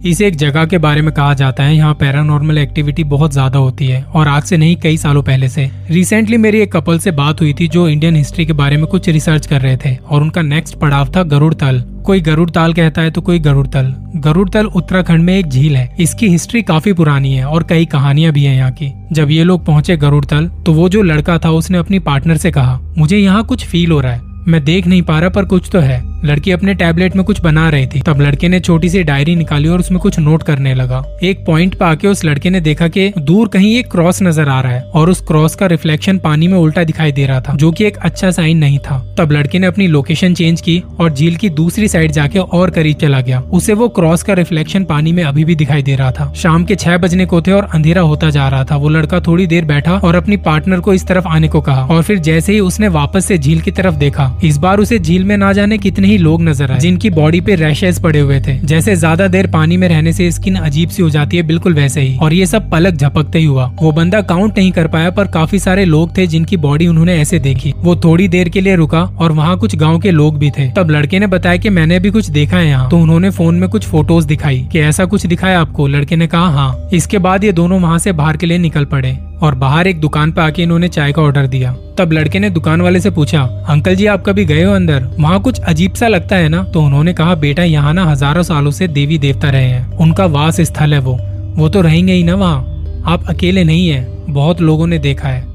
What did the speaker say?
इस एक जगह के बारे में कहा जाता है, यहाँ पैरानॉर्मल एक्टिविटी बहुत ज़्यादा होती है, और आज से नहीं, कई सालों पहले से। रिसेंटली मेरी एक कपल से बात हुई थी, जो इंडियन हिस्ट्री के बारे में कुछ रिसर्च कर रहे थे, और उनका नेक्स्ट पड़ाव था गरुड़ तल। कोई गरुड़ ताल कहता है तो कोई गरुड़ तल। गरुड़ तल उत्तराखंड में एक झील है। इसकी हिस्ट्री काफ़ी पुरानी है, और कई कहानियाँ भी हैं यहाँ की। जब ये लोग पहुँचे गरुड़ तल तो वो जो लड़का था, उसने अपनी पार्टनर से कहा, मुझे यहाँ कुछ फील हो रहा है। मैं देख नहीं पा रहा, पर कुछ तो है। लड़की अपने टैबलेट में कुछ बना रही थी। तब लड़के ने छोटी सी डायरी निकाली और उसमें कुछ नोट करने लगा। एक पॉइंट पे आके उस लड़के ने देखा कि दूर कहीं एक क्रॉस नज़र आ रहा है और उस क्रॉस का रिफ्लेक्शन पानी में उल्टा दिखाई दे रहा था, जो कि एक अच्छा साइन नहीं था। तब लड़के ने अपनी लोकेशन चेंज की और झील की दूसरी साइड जाके और करीब चला गया। उसे वो क्रॉस का रिफ्लेक्शन पानी में अभी भी दिखाई दे रहा था। शाम के छह बजने को थे और अंधेरा होता जा रहा था। वो लड़का थोड़ी देर बैठा और अपनी पार्टनर को इस तरफ़ आने को कहा और फिर जैसे ही उसने वापस से झील की तरफ़ देखा, इस बार उसे झील में ना जाने कितने ही लोग नज़र आए, जिनकी बॉडी पे रैशेस पड़े हुए थे। जैसे ज़्यादा देर पानी में रहने से स्किन अजीब सी हो जाती है, बिल्कुल वैसे ही। और ये सब पलक झपकते ही हुआ। वो बंदा काउंट नहीं कर पाया, पर काफ़ी सारे लोग थे जिनकी बॉडी उन्होंने ऐसे देखी। वो थोड़ी देर के लिए रुका, और वहाँ कुछ गाँव के लोग भी थे। तब लड़के ने बताया की मैंने भी कुछ देखा है यहाँ। तो उन्होंने फ़ोन में कुछ फ़ोटोज़ दिखाई, की ऐसा कुछ दिखाया आपको? लड़के ने कहा हाँ। इसके बाद ये दोनों वहाँ से बाहर के लिए निकल पड़े। और बाहर एक दुकान पर आके इन्होंने चाय का ऑर्डर दिया। तब लड़के ने दुकान वाले से पूछा, अंकल जी, आप कभी गए हो अंदर? वहाँ कुछ अजीब सा लगता है ना? तो उन्होंने कहा, बेटा, यहाँ ना हज़ारों सालों से देवी देवता रहे हैं। उनका वास स्थल है वो। वो तो रहेंगे ही ना वहाँ। आप अकेले नहीं है। बहुत लोगों ने देखा है।